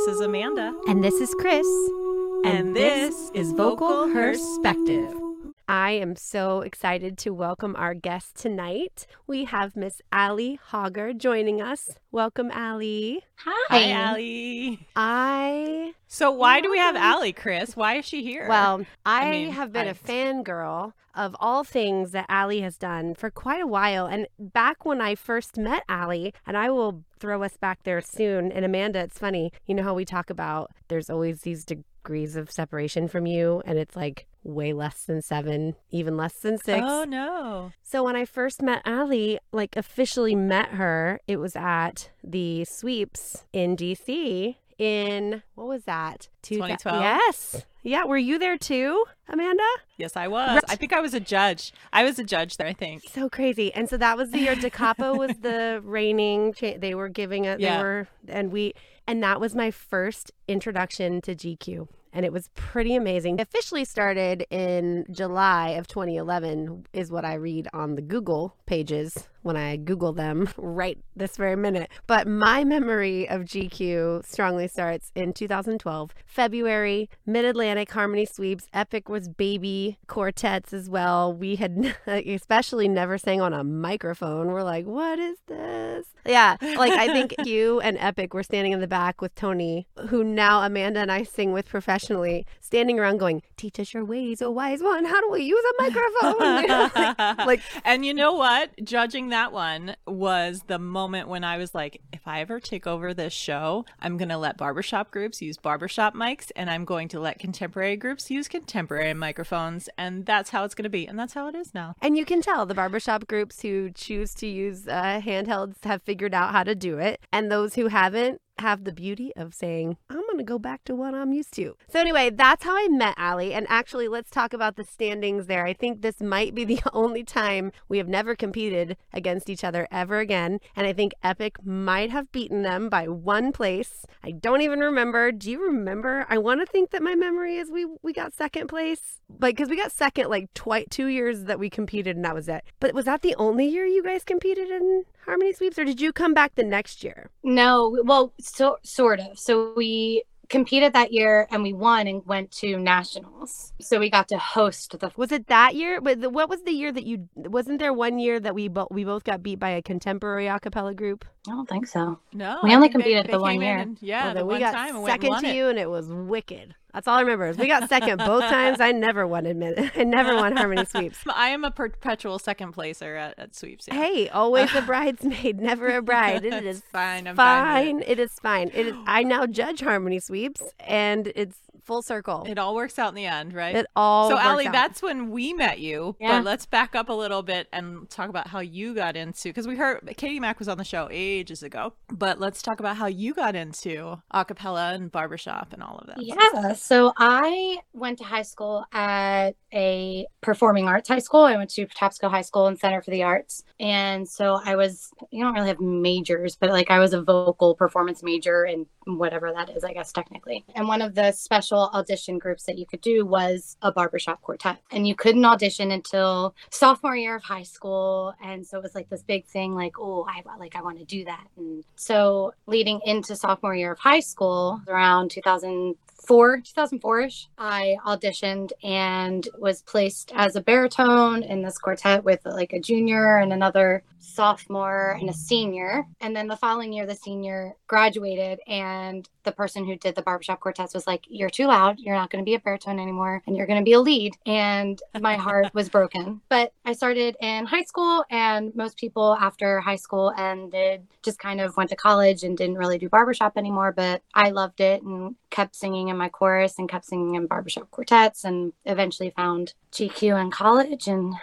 This is Amanda. And this is Chris. And this is Vocal Perspective. I am so excited to welcome our guest tonight. We have Miss Allie Hogger joining us. Welcome, Allie. Hi, Allie. I So why do we have Allie, Chris? Why is she here? well, I, mean, have been I- a fangirl of all things that Allie has done for quite a while. And back when I first met Allie, and I will throw us back there soon. And Amanda, it's funny, you know how we talk about there's always these degrees of separation from you, and it's like way less than seven, even less than six. Oh no. So when I first met Allie, like officially met her, it was at the sweeps in DC in what was that? Two thou- 2012? Yes. Yeah, were you there too, Amanda? Yes, I was. Right. I think I was a judge. I was a judge there, I think. So crazy. And so that was the year DeCapo was the reigning cha- they were giving it Yeah. they were and we and that was my first introduction to GQ. And it was pretty amazing. Officially started in July of 2011 is what I read on the Google pages when I Google them right this very minute. But my memory of GQ strongly starts in 2012, February, Mid Atlantic Harmony Sweeps. Epic was baby quartets as well. We had especially never sang on a microphone. We're like, what is this? Yeah, like I think you and Epic were standing in the back with Tony, who now Amanda and I sing with professionally, standing around going, teach us your ways, oh wise one. How do we use a microphone? Like, like and you know what? Judging that one was the moment when I was like, if I ever take over this show, I'm going to let barbershop groups use barbershop mics and I'm going to let contemporary groups use contemporary microphones. And that's how it's going to be. And that's how it is now. And you can tell the barbershop groups who choose to use uh, handhelds have figured out how to do it. And those who haven't have the beauty of saying, I'm going to go back to what I'm used to. So, anyway, that's how I met Allie. And actually, let's talk about the standings there. I think this might be the only time we have never competed against each other ever again. And I think Epic might have beaten them by one place. I don't even remember. Do you remember? I want to think that my memory is we, we got second place. Like, because we got second like twice, two years that we competed, and that was it. But was that the only year you guys competed in Harmony Sweeps, or did you come back the next year? No, well, so sort of. So we competed that year and we won and went to nationals. So we got to host the Was it that year? But the, what was the year that you wasn't there one year that we both we both got beat by a contemporary a cappella group? I don't think so. No. We only think they- competed they the one year. and- yeah, Well, the we one got time and went and second won to it. you, and it was wicked. That's all I remember. Is we got second both times. I never won admit. I never won Harmony Sweeps. I am a perpetual second placer at, at sweeps. Yeah. Hey, always a bridesmaid, never a bride. It is fine. I'm fine. fine. It is fine. It is. I now judge Harmony Sweeps, and it's full circle. It. it all works out in the end, right? It all. so, works Allie, out. that's when we met you. Yeah. But let's back up a little bit and talk about how you got into because we heard Katie Mack was on the show ages ago. But let's talk about how you got into a cappella and barbershop and all of that. Yeah. So I went to high school at a performing arts high school. I went to Patapsco High School and Center for the Arts. And so I was, you don't really have majors, but like I was a vocal performance major and whatever that is, I guess, technically. And one of the special audition groups that you could do was a barbershop quartet. And you couldn't audition until sophomore year of high school. And so it was like this big thing, like, oh, I like I want to do that. And so leading into sophomore year of high school, around 2004, 2004ish, I auditioned and was placed as a baritone in this quartet with like a junior and another sophomore and a senior. And then the following year, the senior graduated, and the person who did the barbershop quartets was like, You're too loud. You're not going to be a baritone anymore, and you're going to be a lead. And my heart was broken. But I started in high school, and most people after high school ended just kind of went to college and didn't really do barbershop anymore. But I loved it and kept singing in my chorus and kept singing in barbershop quartets, and eventually found GQ in college and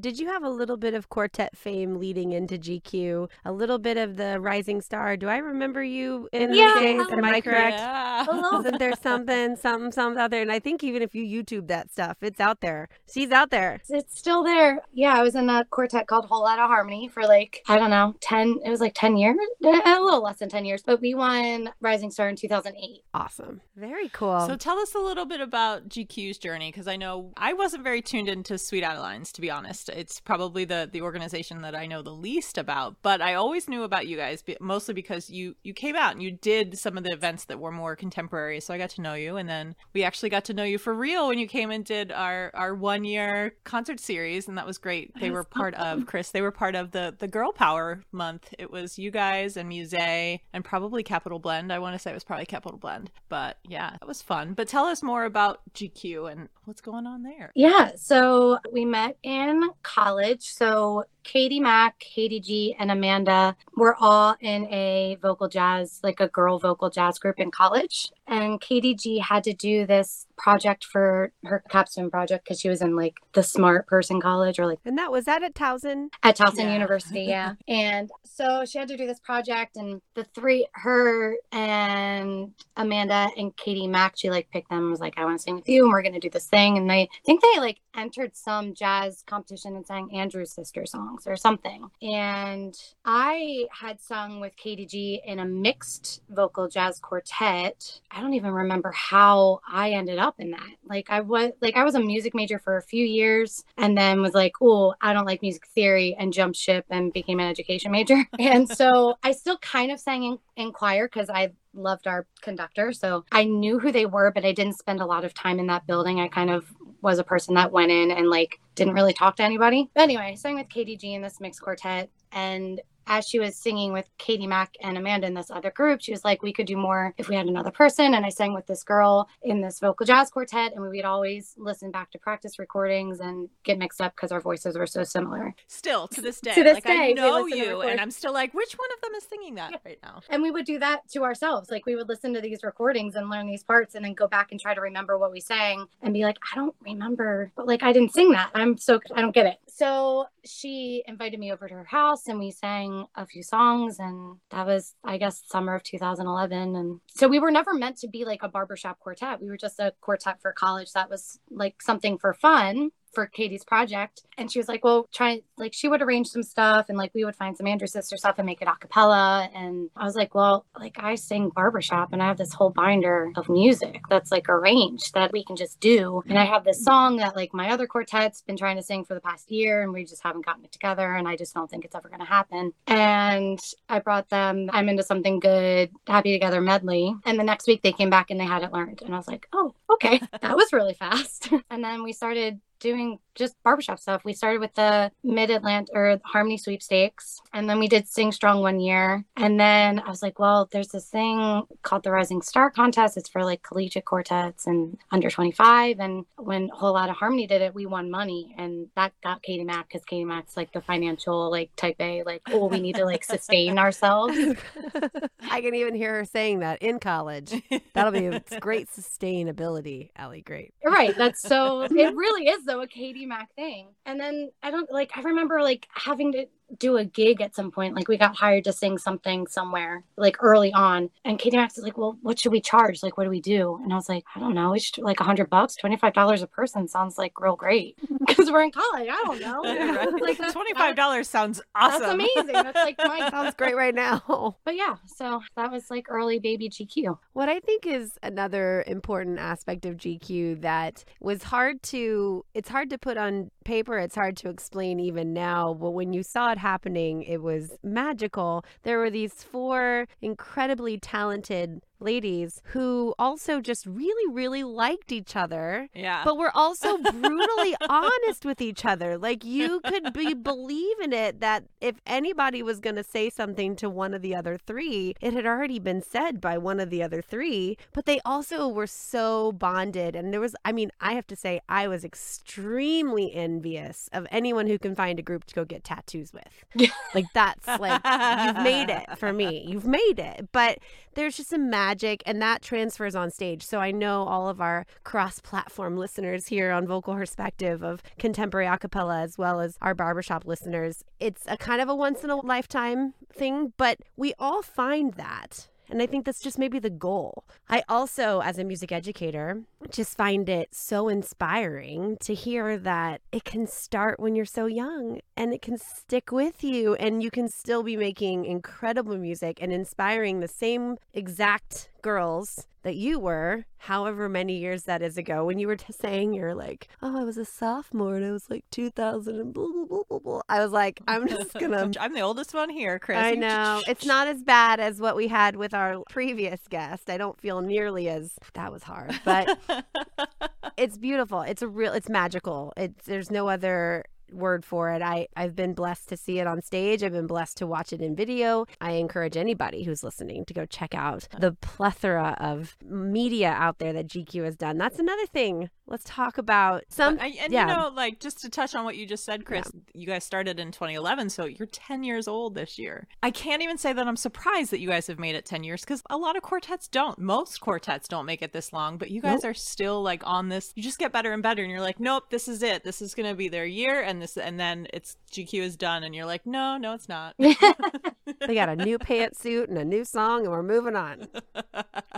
Did you have a little bit of quartet fame leading into GQ? A little bit of the Rising Star? Do I remember you in Yeah, the days? I Am I remember. correct? Yeah. Wasn't there something, something, something out there? And I think even if you YouTube that stuff, it's out there. She's out there. it's still there. Yeah, I was in a quartet called Whole Lot of Harmony for like, I don't know, 10, it was like 10 years, a little less than 10 years, but we won Rising Star in 2008. Awesome. Very cool. So tell us a little bit about GQ's journey because I know I wasn't very tuned into Sweet Adelines, to be honest. Honest. It's probably the the organization that I know the least about, but I always knew about you guys mostly because you you came out and you did some of the events that were more contemporary. So I got to know you, and then we actually got to know you for real when you came and did our our one year concert series, and that was great. They were part of Chris. They were part of the the Girl Power month. It was you guys and Muse and probably Capital Blend. I want to say it was probably Capital Blend, but yeah, that was fun. But tell us more about GQ and what's going on there. Yeah, so we met in college. So Katie Mack, Katie G, and Amanda were all in a vocal jazz, like a girl vocal jazz group in college. And Katie G had to do this project for her capstone project because she was in like the smart person college or like. And that was that at Towson? At Towson yeah. University, yeah. and so she had to do this project, and the three, her and Amanda and Katie Mack, she like picked them, was like, I want to sing with you, and we're going to do this thing. And they I think they like entered some jazz competition and sang Andrews Sister songs or something. And I had sung with Katie G in a mixed vocal jazz quartet. I don't even remember how I ended up in that. Like I was like I was a music major for a few years and then was like, "Oh, I don't like music theory" and jumped ship and became an education major. and so I still kind of sang in, in choir cuz I loved our conductor. So I knew who they were, but I didn't spend a lot of time in that building. I kind of was a person that went in and like didn't really talk to anybody. But anyway, sang with KDG in this mixed quartet and as she was singing with Katie Mack and Amanda in this other group, she was like, we could do more if we had another person. And I sang with this girl in this vocal jazz quartet, and we would always listen back to practice recordings and get mixed up because our voices were so similar. Still to this day, to this like, day, I know you, and I'm still like, which one of them is singing that yeah. right now? And we would do that to ourselves. Like we would listen to these recordings and learn these parts, and then go back and try to remember what we sang, and be like, I don't remember, but like I didn't sing that. I'm so I don't get it. So she invited me over to her house, and we sang a few songs and that was i guess summer of 2011 and so we were never meant to be like a barbershop quartet. We were just a quartet for college. That was like something for fun for Katie's project. And she was like, well, try like she would arrange some stuff and like we would find some Andrew sister stuff and make it a cappella. And I was like, well, like I sing barbershop and I have this whole binder of music that's like arranged that we can just do. And I have this song that like my other quartet's been trying to sing for the past year and we just haven't gotten it together. And I just don't think it's ever going to happen. And I brought them, I'm into something good, happy together medley. And the next week they came back and they had it learned. And I was like, oh, okay, that was really fast. and then we started doing just barbershop stuff. We started with the Mid Atlantic or Harmony sweepstakes, and then we did Sing Strong one year. And then I was like, well, there's this thing called the Rising Star Contest. It's for like collegiate quartets and under 25. And when a whole lot of Harmony did it, we won money, and that got Katie Mack because Katie Mack's like the financial like type A, like oh, we need to like sustain ourselves. I can even hear her saying that in college. That'll be a great sustainability, Ellie. Great. Right. That's so. It really is though a Katie Mack thing. And then I don't like I remember like having to do a gig at some point. Like we got hired to sing something somewhere, like early on. And Katie Mack's is like, "Well, what should we charge? Like, what do we do?" And I was like, "I don't know. It's like a hundred bucks, twenty five dollars a person sounds like real great because we're in college. I don't know. like twenty five dollars sounds awesome. That's amazing. That's like my sounds great right now. But yeah, so that was like early baby GQ. What I think is another important aspect of GQ that was hard to it's hard to put on paper. It's hard to explain even now. But when you saw it happening, it was magical. There were these four incredibly talented ladies who also just really, really liked each other. Yeah. But were also brutally honest with each other. Like you could be believing it that if anybody was going to say something to one of the other three, it had already been said by one of the other three. But they also were so bonded. And there was, I mean, I have to say, I was extremely envious of anyone who can find a group to go get tattoos with. like that's like, you've made it for me. You've made it. But there's just a magic and that transfers on stage. So I know all of our cross platform listeners here on Vocal Perspective of contemporary acapella as well as our barbershop listeners. It's a kind of a once in a lifetime thing, but we all find that and I think that's just maybe the goal. I also, as a music educator, just find it so inspiring to hear that it can start when you're so young and it can stick with you and you can still be making incredible music and inspiring the same exact girls that you were, however many years that is ago, when you were t- saying you're like, oh, I was a sophomore and it was like 2000 and blah, blah, blah, blah, blah. I was like, I'm just going to. I'm the oldest one here, Chris. I know. It's not as bad as what we had with our previous guest. I don't feel nearly as. That was hard. But it's beautiful. It's a real, it's magical. It's, there's no other word for it. I, I've been blessed to see it on stage. I've been blessed to watch it in video. I encourage anybody who's listening to go check out the plethora of media out there that GQ has done. That's another thing. Let's talk about some. I, and yeah. you know, like just to touch on what you just said, Chris, you guys started in 2011, so you're 10 years old this year. I can't even say that I'm surprised that you guys have made it 10 years because a lot of quartets don't. Most quartets don't make it this long, but you guys Nope. are still like on this. You just get better and better, and you're like, nope, this is it. This is going to be their year, and this, and then it's GQ is done, and you're like, no, no, it's not. they got a new pantsuit and a new song, and we're moving on.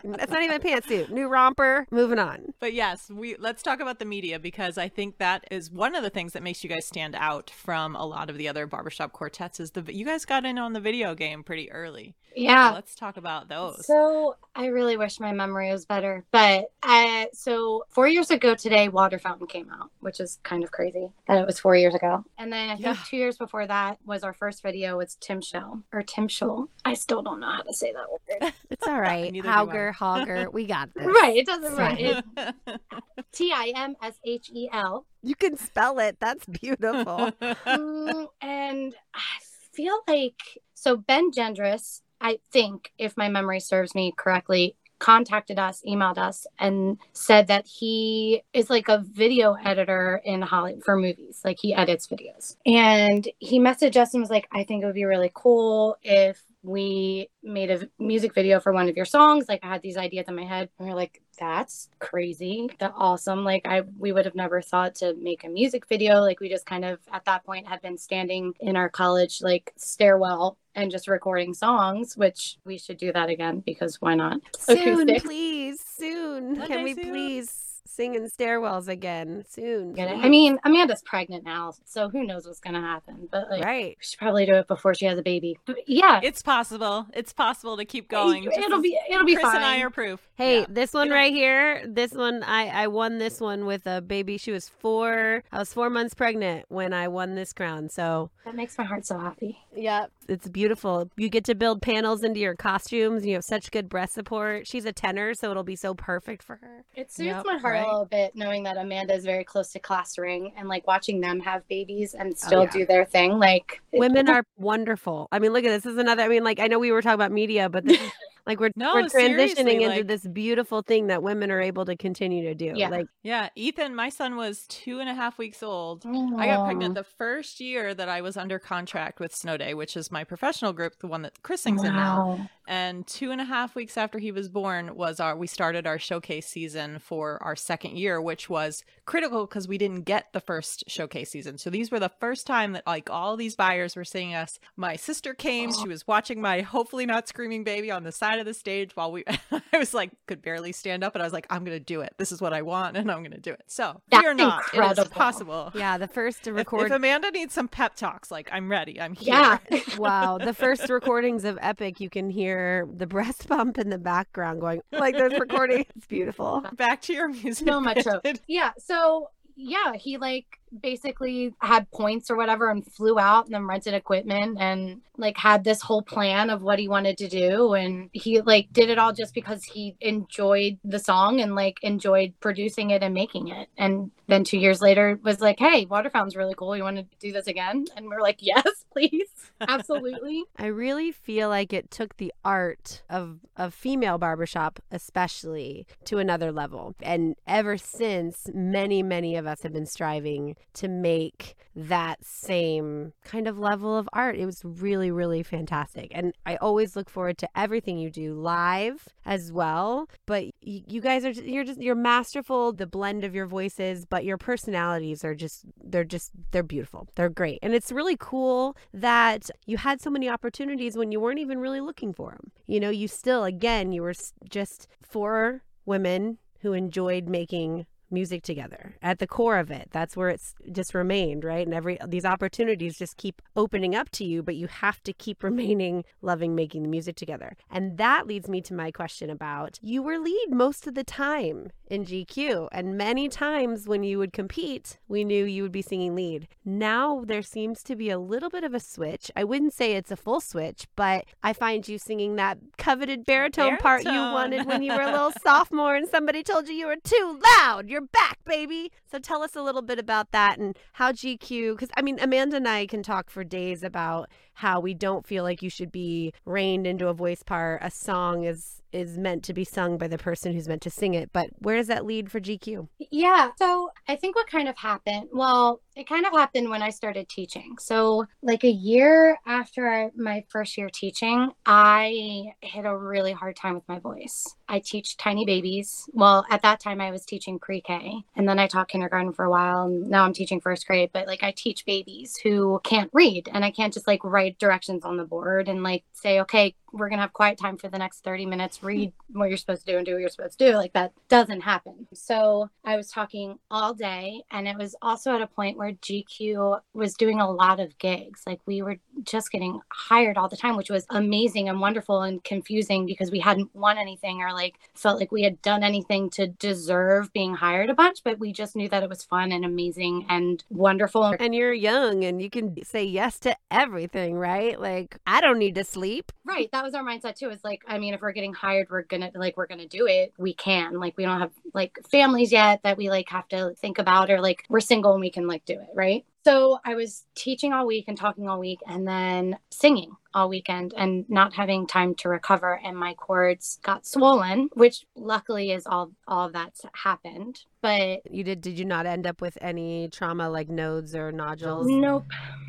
That's not even a pantsuit. New romper. Moving on. But yes, we let's talk about the media because I think that is one of the things that makes you guys stand out from a lot of the other barbershop quartets is the you guys got in on the video game pretty early. Yeah. So let's talk about those. So I really wish my memory was better, but uh, so four years ago today, Water Fountain came out, which is kind of crazy that it was four years ago. And then I think Yeah. two years before that was our first video with Tim Show or Tim Show. I still don't know how to say that word. It's all right. Neither do I. Hauger, Hogger. We got this. right, it doesn't right. Yeah. T I M S H E L. You can spell it. That's beautiful. Mm, and I feel like so Ben Gendris, I think, if my memory serves me correctly, contacted us, emailed us, and said that he is like a video editor in Hollywood for movies. Like he edits videos. And he messaged us and was like, I think it would be really cool if we made a music video for one of your songs. Like I had these ideas in my head. And we are like, that's crazy. That's awesome. Like I we would have never thought to make a music video. Like we just kind of at that point had been standing in our college like stairwell and just recording songs, which we should do that again because why not? Soon, Acoustic. please. Soon. One Can we soon. please sing in stairwells again? Soon. I mean, Amanda's pregnant now, so who knows what's gonna happen. But like right. she should probably do it before she has a baby. But yeah. it's possible. It's possible to keep going. just It'll be it'll be Chris fine. and I are proof. Hey, Yeah. this one It'll- right here, this one, I, I won this one with a baby. She was four. I was four months pregnant when I won this crown. So, That makes my heart so happy. yeah, it's beautiful. You get to build panels into your costumes. You have such good breast support. She's a tenor, so it'll be so perfect for her. It soothes Yep, my heart right. a little bit knowing that Amanda is very close to class ring and like watching them have babies and oh, still Oh, yeah. do their thing. Like Women are wonderful. I mean, look at this. This is another. I mean, like I know we were talking about media, but this is like we're No, we're transitioning into like- this beautiful thing that women are able to continue to do. Yeah. Like Yeah, Ethan, my son was two and a half weeks old. I got pregnant the first year that I was under contract with Snow Day, which is my professional group, the one that Chris sings in now. And two and a half weeks after he was born was our we started our showcase season for our second year, which was critical because we didn't get the first showcase season. So these were the first time that like all these buyers were seeing us. My sister came, she was watching my hopefully not screaming baby on the side of the stage while we I was like could barely stand up and I was like, I'm gonna do it. This is what I want and I'm gonna do it. So That's fear not. It is possible. yeah, the first to record If, Amanda needs some pep talks, like I'm ready. I'm here. Yeah. wow, the first recordings of Epic, you can hear the breast pump in the background going like there's recording. It's beautiful. Back to your music. so much so. Yeah. So yeah, he like basically had points or whatever and flew out and then rented equipment and like had this whole plan of what he wanted to do. And he like did it all just because he enjoyed the song and like enjoyed producing it and making it. And then two years later was like hey water fountain's really cool. You want to do this again? And we're like yes please. Absolutely. I really feel like it took the art of of female barbershop especially to another level. And ever since many many of us have been striving to make that same kind of level of art. It was really really fantastic. And I always look forward to everything you do live as well. But you guys are you're just you're masterful the blend of your voices, but your personalities are just they're just they're beautiful. They're great. And it's really cool that you had so many opportunities when you weren't even really looking for them. You know, you still again you were just four women who enjoyed making music together at the core of it. That's where it's just remained, right? And every these opportunities just keep opening up to you, but you have to keep remaining loving making the music together. And that leads me to my question about you were lead most of the time in GQ, and many times when you would compete, we knew you would be singing lead. Now there seems to be a little bit of a switch. I wouldn't say it's a full switch, but I find you singing that coveted baritone, part you wanted when you were a little sophomore and somebody told you you were too loud. You're back, baby. So tell us a little bit about that and how GQ, because I mean, Amanda and I can talk for days about how we don't feel like you should be reined into a voice part. A song is is meant to be sung by the person who's meant to sing it. But where does that lead for GQ? Yeah. So I think what kind of happened, well, it kind of happened when I started teaching. So, like a year after I, my first year teaching, I hit a really hard time with my voice. I teach tiny babies. Well, at that time, I was teaching pre K and then I taught kindergarten for a while. And now I'm teaching first grade, but like I teach babies who can't read and I can't just like write directions on the board and like say, okay, we're going to have quiet time for the next 30 minutes, hmm. read what you're supposed to do and do what you're supposed to do. Like that doesn't happen. So I was talking all day. And it was also at a point where GQ was doing a lot of gigs. Like we were just getting hired all the time, which was amazing and wonderful and confusing because we hadn't won anything or like felt like we had done anything to deserve being hired a bunch. But we just knew that it was fun and amazing and wonderful. And you're young and you can say yes to everything, right? Like, I don't need to sleep. Right. That was our mindset too. Is like, I mean, if we're getting hired, we're gonna like we're gonna do it. We can. Like we don't have like families yet that we like have to think about or like we're single and we can like do it, right? So I was teaching all week and talking all week and then singing all weekend and not having time to recover and my cords got swollen, which luckily is all all that's happened. But You did did you not end up with any trauma like nodes or nodules? nope.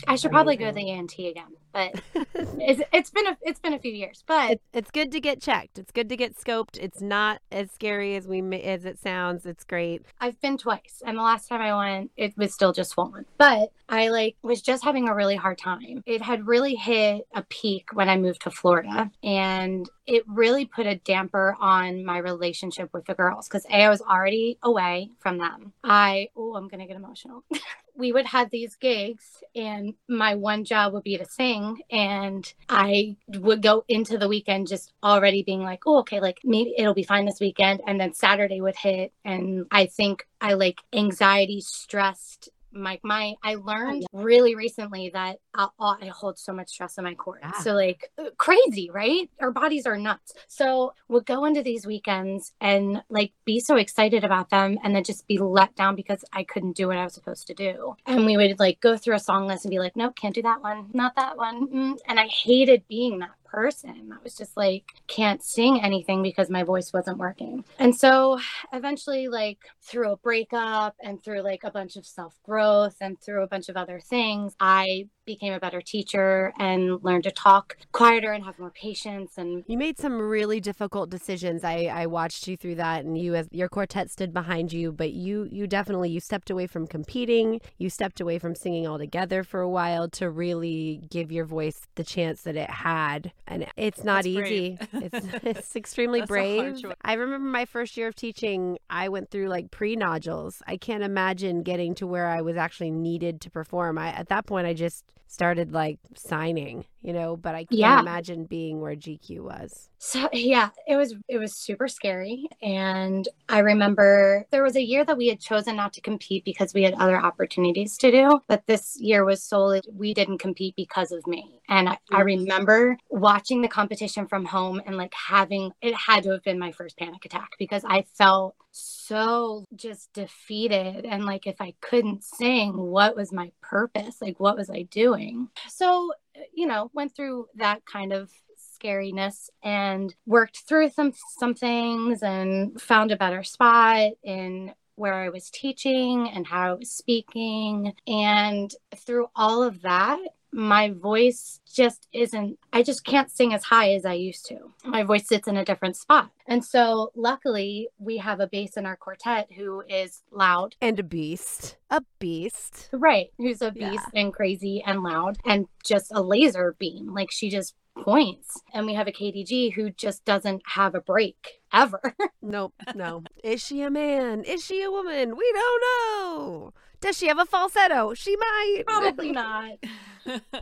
I should probably go to the ENT again. But it's, it's been a it's been a few years. But It, it's good to get checked. It's good to get scoped. It's not as scary as we as it sounds. It's great. I've been twice, and the last time I went, it was still just swollen. But I like was just having a really hard time. It had really hit a peak when I moved to Florida, and it really put a damper on my relationship with the girls because a I was already away from them. I oh I'm gonna get emotional. we would have these gigs and my one job would be to sing and i would go into the weekend just already being like oh okay like maybe it'll be fine this weekend. And then saturday would hit and i think i like anxiety stressed like my i learned really recently that I, I hold so much stress in my core. Yeah. so like crazy right? Our bodies are nuts. So we'll go into these weekends and like be so excited about them and then just be let down because i couldn't do what i was supposed to do. And we would like go through a song list and be like nope can't do that one. Not that one. Mm. and i hated being that person. I was just like, can't sing anything because my voice wasn't working. And so eventually, like through a breakup and through like a bunch of self growth and through a bunch of other things, I became a better teacher and learned to talk quieter and have more patience and You made some really difficult decisions. I, I watched you through that and you as your quartet stood behind you, but you you definitely you stepped away from competing. You stepped away from singing altogether for a while to really give your voice the chance that it had. And it's not That's easy. It's it's extremely That's brave. I remember my first year of teaching, I went through like pre-nodules. I can't imagine getting to where I was actually needed to perform. I at that point I just started like signing, you know, but I can't Yeah. imagine being where GQ was. So yeah, it was it was super scary and I remember there was a year that we had chosen not to compete because we had other opportunities to do, but this year was solely we didn't compete because of me. And I, I mm. remember watching the competition from home and like having it had to have been my first panic attack because I felt so just defeated and like if I couldn't sing, what was my purpose? Like what was I doing? So, you know, went through that kind of scariness and worked through some some things and found a better spot in where I was teaching and how I was speaking and through all of that my voice just isn't I just can't sing as high as I used to. My voice sits in a different spot. And so luckily we have a bass in our quartet who is loud And a beast. A beast. Right. Who's a Yeah. beast and crazy and loud and just a laser beam. Like she just points. And we have a KDG who just doesn't have a break ever. Nope, no. Is she a man? Is she a woman? We don't know. Does she have a falsetto? She might. Probably not.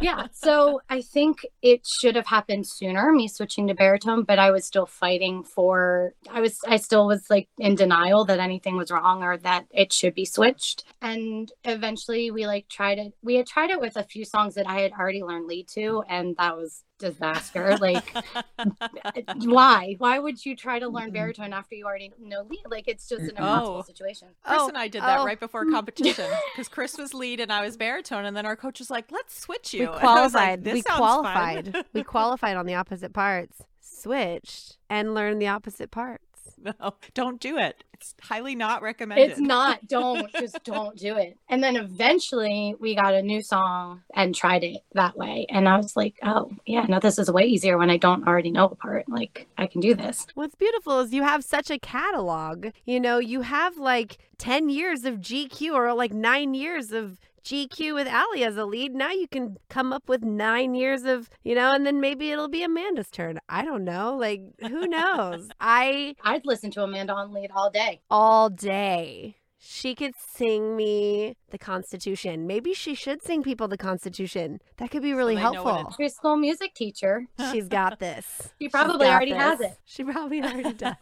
Yeah. So I think it should have happened sooner, me switching to baritone, but I was still fighting for I was I still was like in denial that anything was wrong or that it should be switched. And eventually we like tried it. We had tried it with a few songs that I had already learned lead to, and that was disaster. Like why? Why would you try to learn baritone after you already know lead? Like it's just an impossible Oh. situation. Chris Oh, and I did that oh. right before competition because Chris was lead and I was baritone, and then our coach was like, "Let's switch you." We And I was like, qualified. We qualified. we qualified on the opposite parts. Switched and learned the opposite parts. no, don't do it. It's highly not recommended. It's not. Don't just don't do it. And then eventually we got a new song and tried it that way. And I was like, oh yeah, no, this is way easier when I don't already know a part. Like I can do this. What's beautiful is you have such a catalog. You know, you have like 10 years of GQ or like nine years of GQ with Allie as a lead. Now you can come up with nine years of, you know, and then maybe it'll be Amanda's turn. I don't know. Like, who knows? I I'd listen to Amanda on lead all day. all day. She could sing me the Constitution. Maybe she should sing people the Constitution. That could be really they know what helpful. Preschool music teacher. She's got this. She probably got already has it. She probably already does.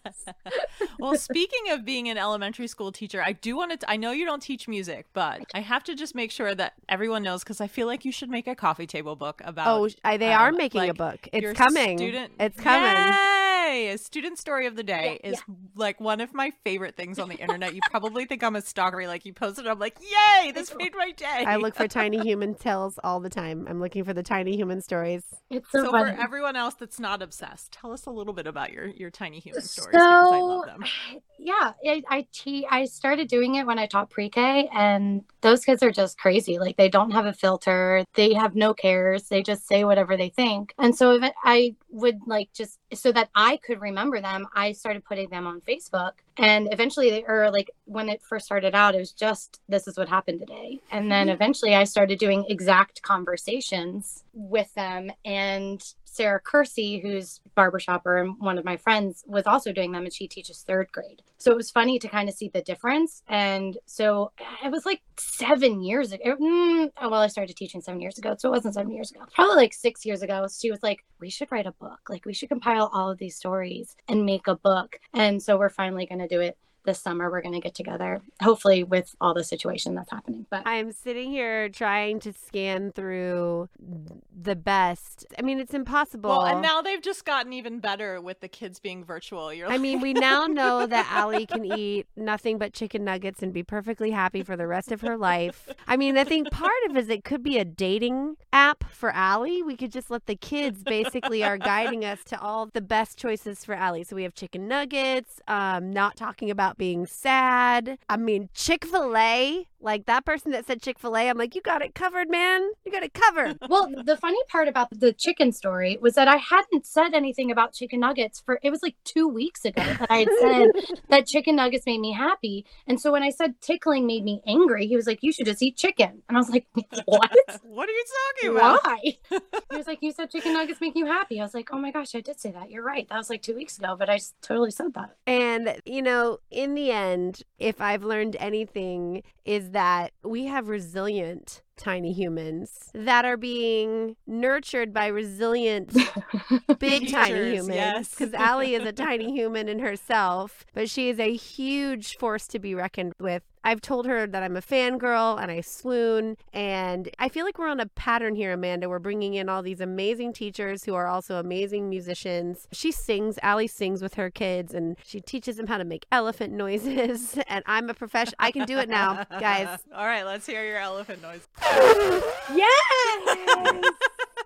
well, speaking of being an elementary school teacher, I do want to. I know you don't teach music, but I have to just make sure that everyone knows because I feel like you should make a coffee table book about. Oh, sh- I- they um, are making a book. It's coming. Student, It's coming. Yay! A student story of the day Yeah, is like one of my favorite things on the internet. You probably think I'm a stalker. Like you posted, I'm like, yay! This made my day. I look for tiny human tales all the time. I'm looking for the tiny human stories. It's so, So for everyone else that's not obsessed, tell us a little bit about your your tiny human stories because I love them. yeah, I I, te- I started doing it when I taught pre-K, and those kids are just crazy. Like they don't have a filter, they have no cares, they just say whatever they think. And so if it- I would like just so that I could remember them, I started putting them on Facebook. And eventually, they, or like when it first started out, it was just this is what happened today. And then mm-hmm. eventually, I started doing exact conversations with them. And Sarah Kersey, who's barbershopper and one of my friends, was also doing them, and she teaches third grade. So it was funny to kind of see the difference. And so it was like seven years ago. Mm, oh, well, I started teaching seven years ago, so it wasn't seven years ago. Probably like six years ago. She was like, "We should write a book. Like, we should compile all of these stories and make a book." And so we're finally going to do it this summer. We're going to get together, hopefully, with all the situation that's happening. But I'm sitting here trying to scan through the best. I mean, it's impossible. Well, and now they've just gotten even better with the kids being virtual. You're I like, mean, we now know that Allie can eat nothing but chicken nuggets and be perfectly happy for the rest of her life. I mean, I think part of it is it could be a dating app for Allie. We could just let the kids basically are guiding us to all the best choices for Allie. So we have chicken nuggets, um, not talking about being sad. I mean, Chick fil A, like that person that said Chick fil A, I'm like, you got it covered, man. You got it covered. well, the funny part about the chicken story was that I hadn't said anything about chicken nuggets for it was like two weeks ago that I had said that chicken nuggets made me happy. And so when I said tickling made me angry, he was like, You should just eat chicken. And I was like, What? what are you talking about? Why? he was like, You said chicken nuggets make you happy. I was like, Oh my gosh, I did say that. You're right. That was like two weeks ago, but I totally said that. And, you know, in the end, if I've learned anything, is that we have resilient tiny humans that are being nurtured by resilient big tiny humans. yes. Because Allie is a tiny human in herself, but she is a huge force to be reckoned with. I've told her that I'm a fangirl and I swoon. And I feel like we're on a pattern here, Amanda. We're bringing in all these amazing teachers who are also amazing musicians. She sings, Allie sings with her kids, and she teaches them how to make elephant noises. And I'm a professional. I can do it now, guys. All right, let's hear your elephant noise. Yes.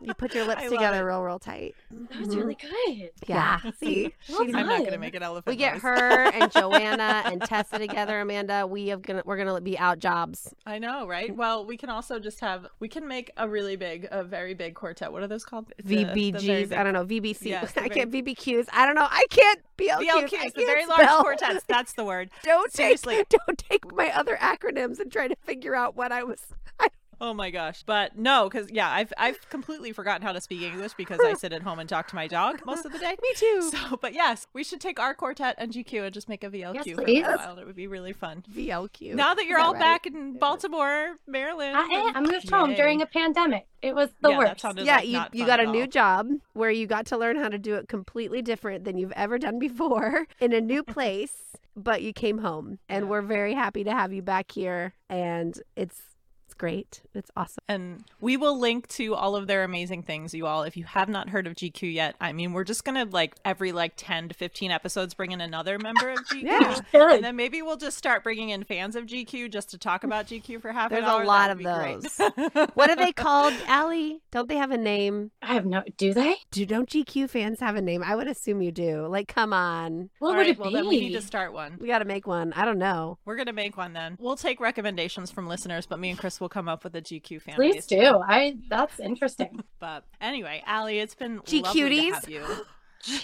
You put your lips I together it. real, real tight. that was really good. Yeah. See, Well She's- I'm not gonna make an elephant. we get her and Joanna and Tessa together, Amanda. We have gonna we're gonna be out jobs. I know, right? Well, we can also just have we can make a really big, a very big quartet. What are those called? The- the very VBGs. big- I don't know. VBC. Yes, I can't VBQs. I don't know. I can't BLQs. The I can't the very large spell. quartets. That's the word. Don't Seriously. take don't take my other acronyms and try to figure out what I was. I Oh my gosh. But no, because yeah, I've I've completely forgotten how to speak English because I sit at home and talk to my dog most of the day. Me too. So, but yes, we should take our quartet and GQ and just make a VLQ Yes, for please. little while. It would be really fun. VLQ. Now that you're Is that all right? back in Baltimore, Maryland, I, I moved home Yay. during a pandemic. It was the yeah, worst. yeah, like you you got a new job where you got to learn how to do it completely different than you've ever done before in a new place, but you came home and Yeah. we're very happy to have you back here and it's it's great. It's awesome. And we will link to all of their amazing things, you all. If you have not heard of GQ yet, I mean, we're just gonna like every like ten to fifteen episodes bring in another member of GQ. Yeah. And then maybe we'll just start bringing in fans of GQ just to talk about GQ for half There's an hour. There's a lot That of would be great. What are they called, Allie? Don't they have a name? I have no. Do they? Do don't GQ fans have a name? I would assume you do. Like, come on. What All would right, it well, be? then we need to start one. We got to make one. I don't know. We're gonna make one then. We'll take recommendations from listeners, but me and Chris will come up with a GQ fan. Please base. do. I. That's interesting. But anyway, Allie, it's been G lovely to cuties? have you.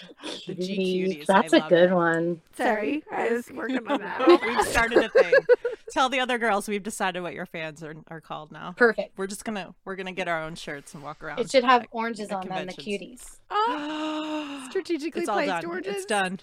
The G cuties. That's I a love good it. one. Sorry, I was working on that. we've started a thing. Tell the other girls we've decided what your fans are, are called now. Perfect. We're just gonna we're gonna get our own shirts and walk around. It should have at- oranges at on them, the cuties. Oh, strategically it's all placed done. oranges. It's done.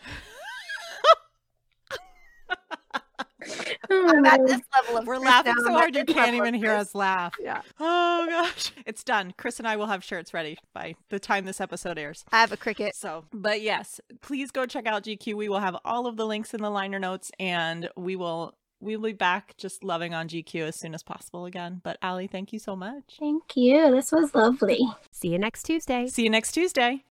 Oh, I'm at this level of We're laughing so hard you can't even hear us laugh. Yeah. Oh gosh, it's done. Chris and I will have shirts ready by the time this episode airs. I have a Cricut. So, but yes, please go check out GQ. We will have all of the links in the liner notes, and we will we will be back just loving on GQ as soon as possible again. But Allie, thank you so much. Thank you. This was lovely. See you next Tuesday. See you next Tuesday.